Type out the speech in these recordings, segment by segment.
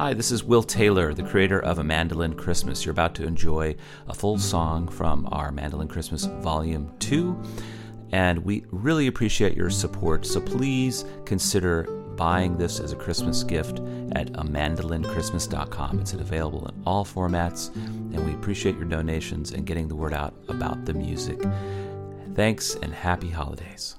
Hi, this is Will Taylor, the creator of A Mandolin Christmas. You're about to enjoy a full song from our Mandolin Christmas Volume 2, and we really appreciate your support. So please consider buying this as a Christmas gift at amandolinchristmas.com. It's available in all formats, and we appreciate your donations and getting the word out about the music. Thanks and happy holidays.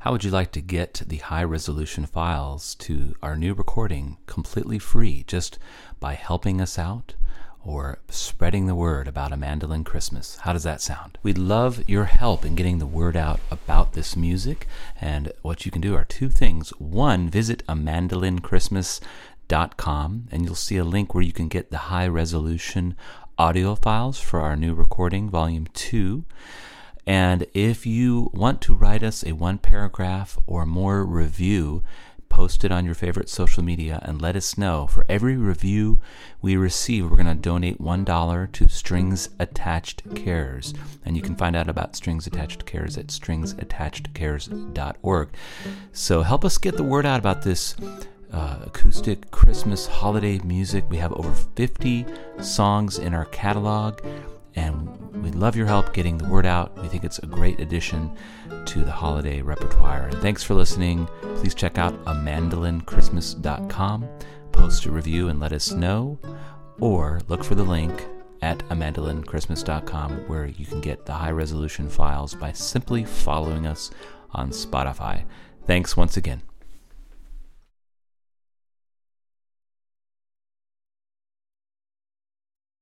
How would you like to get the high resolution files to our new recording completely free just by helping us out or spreading the word about a mandolin Christmas? How does that sound? We'd love your help in getting the word out about this music. And what you can do are two things. One, visit a mandolin Christmas amandolinchristmas.com, and you'll see a link where you can get the high resolution audio files for our new recording, Volume 2. And if you want to write us a one paragraph or more review, post it on your favorite social media and let us know. For every review we receive, we're going to donate $1 to Strings Attached Cares. And you can find out about Strings Attached Cares at stringsattachedcares.org. So help us get the word out about this uh, acoustic Christmas holiday music. We have over 50 songs in our catalog, love your help getting the word out. We think it's a great addition to the holiday repertoire. And thanks for listening. Please check out amandolinchristmas.com, post a review and let us know, or look for the link at amandolinchristmas.com where you can get the high resolution files by simply following us on Spotify. Thanks once again.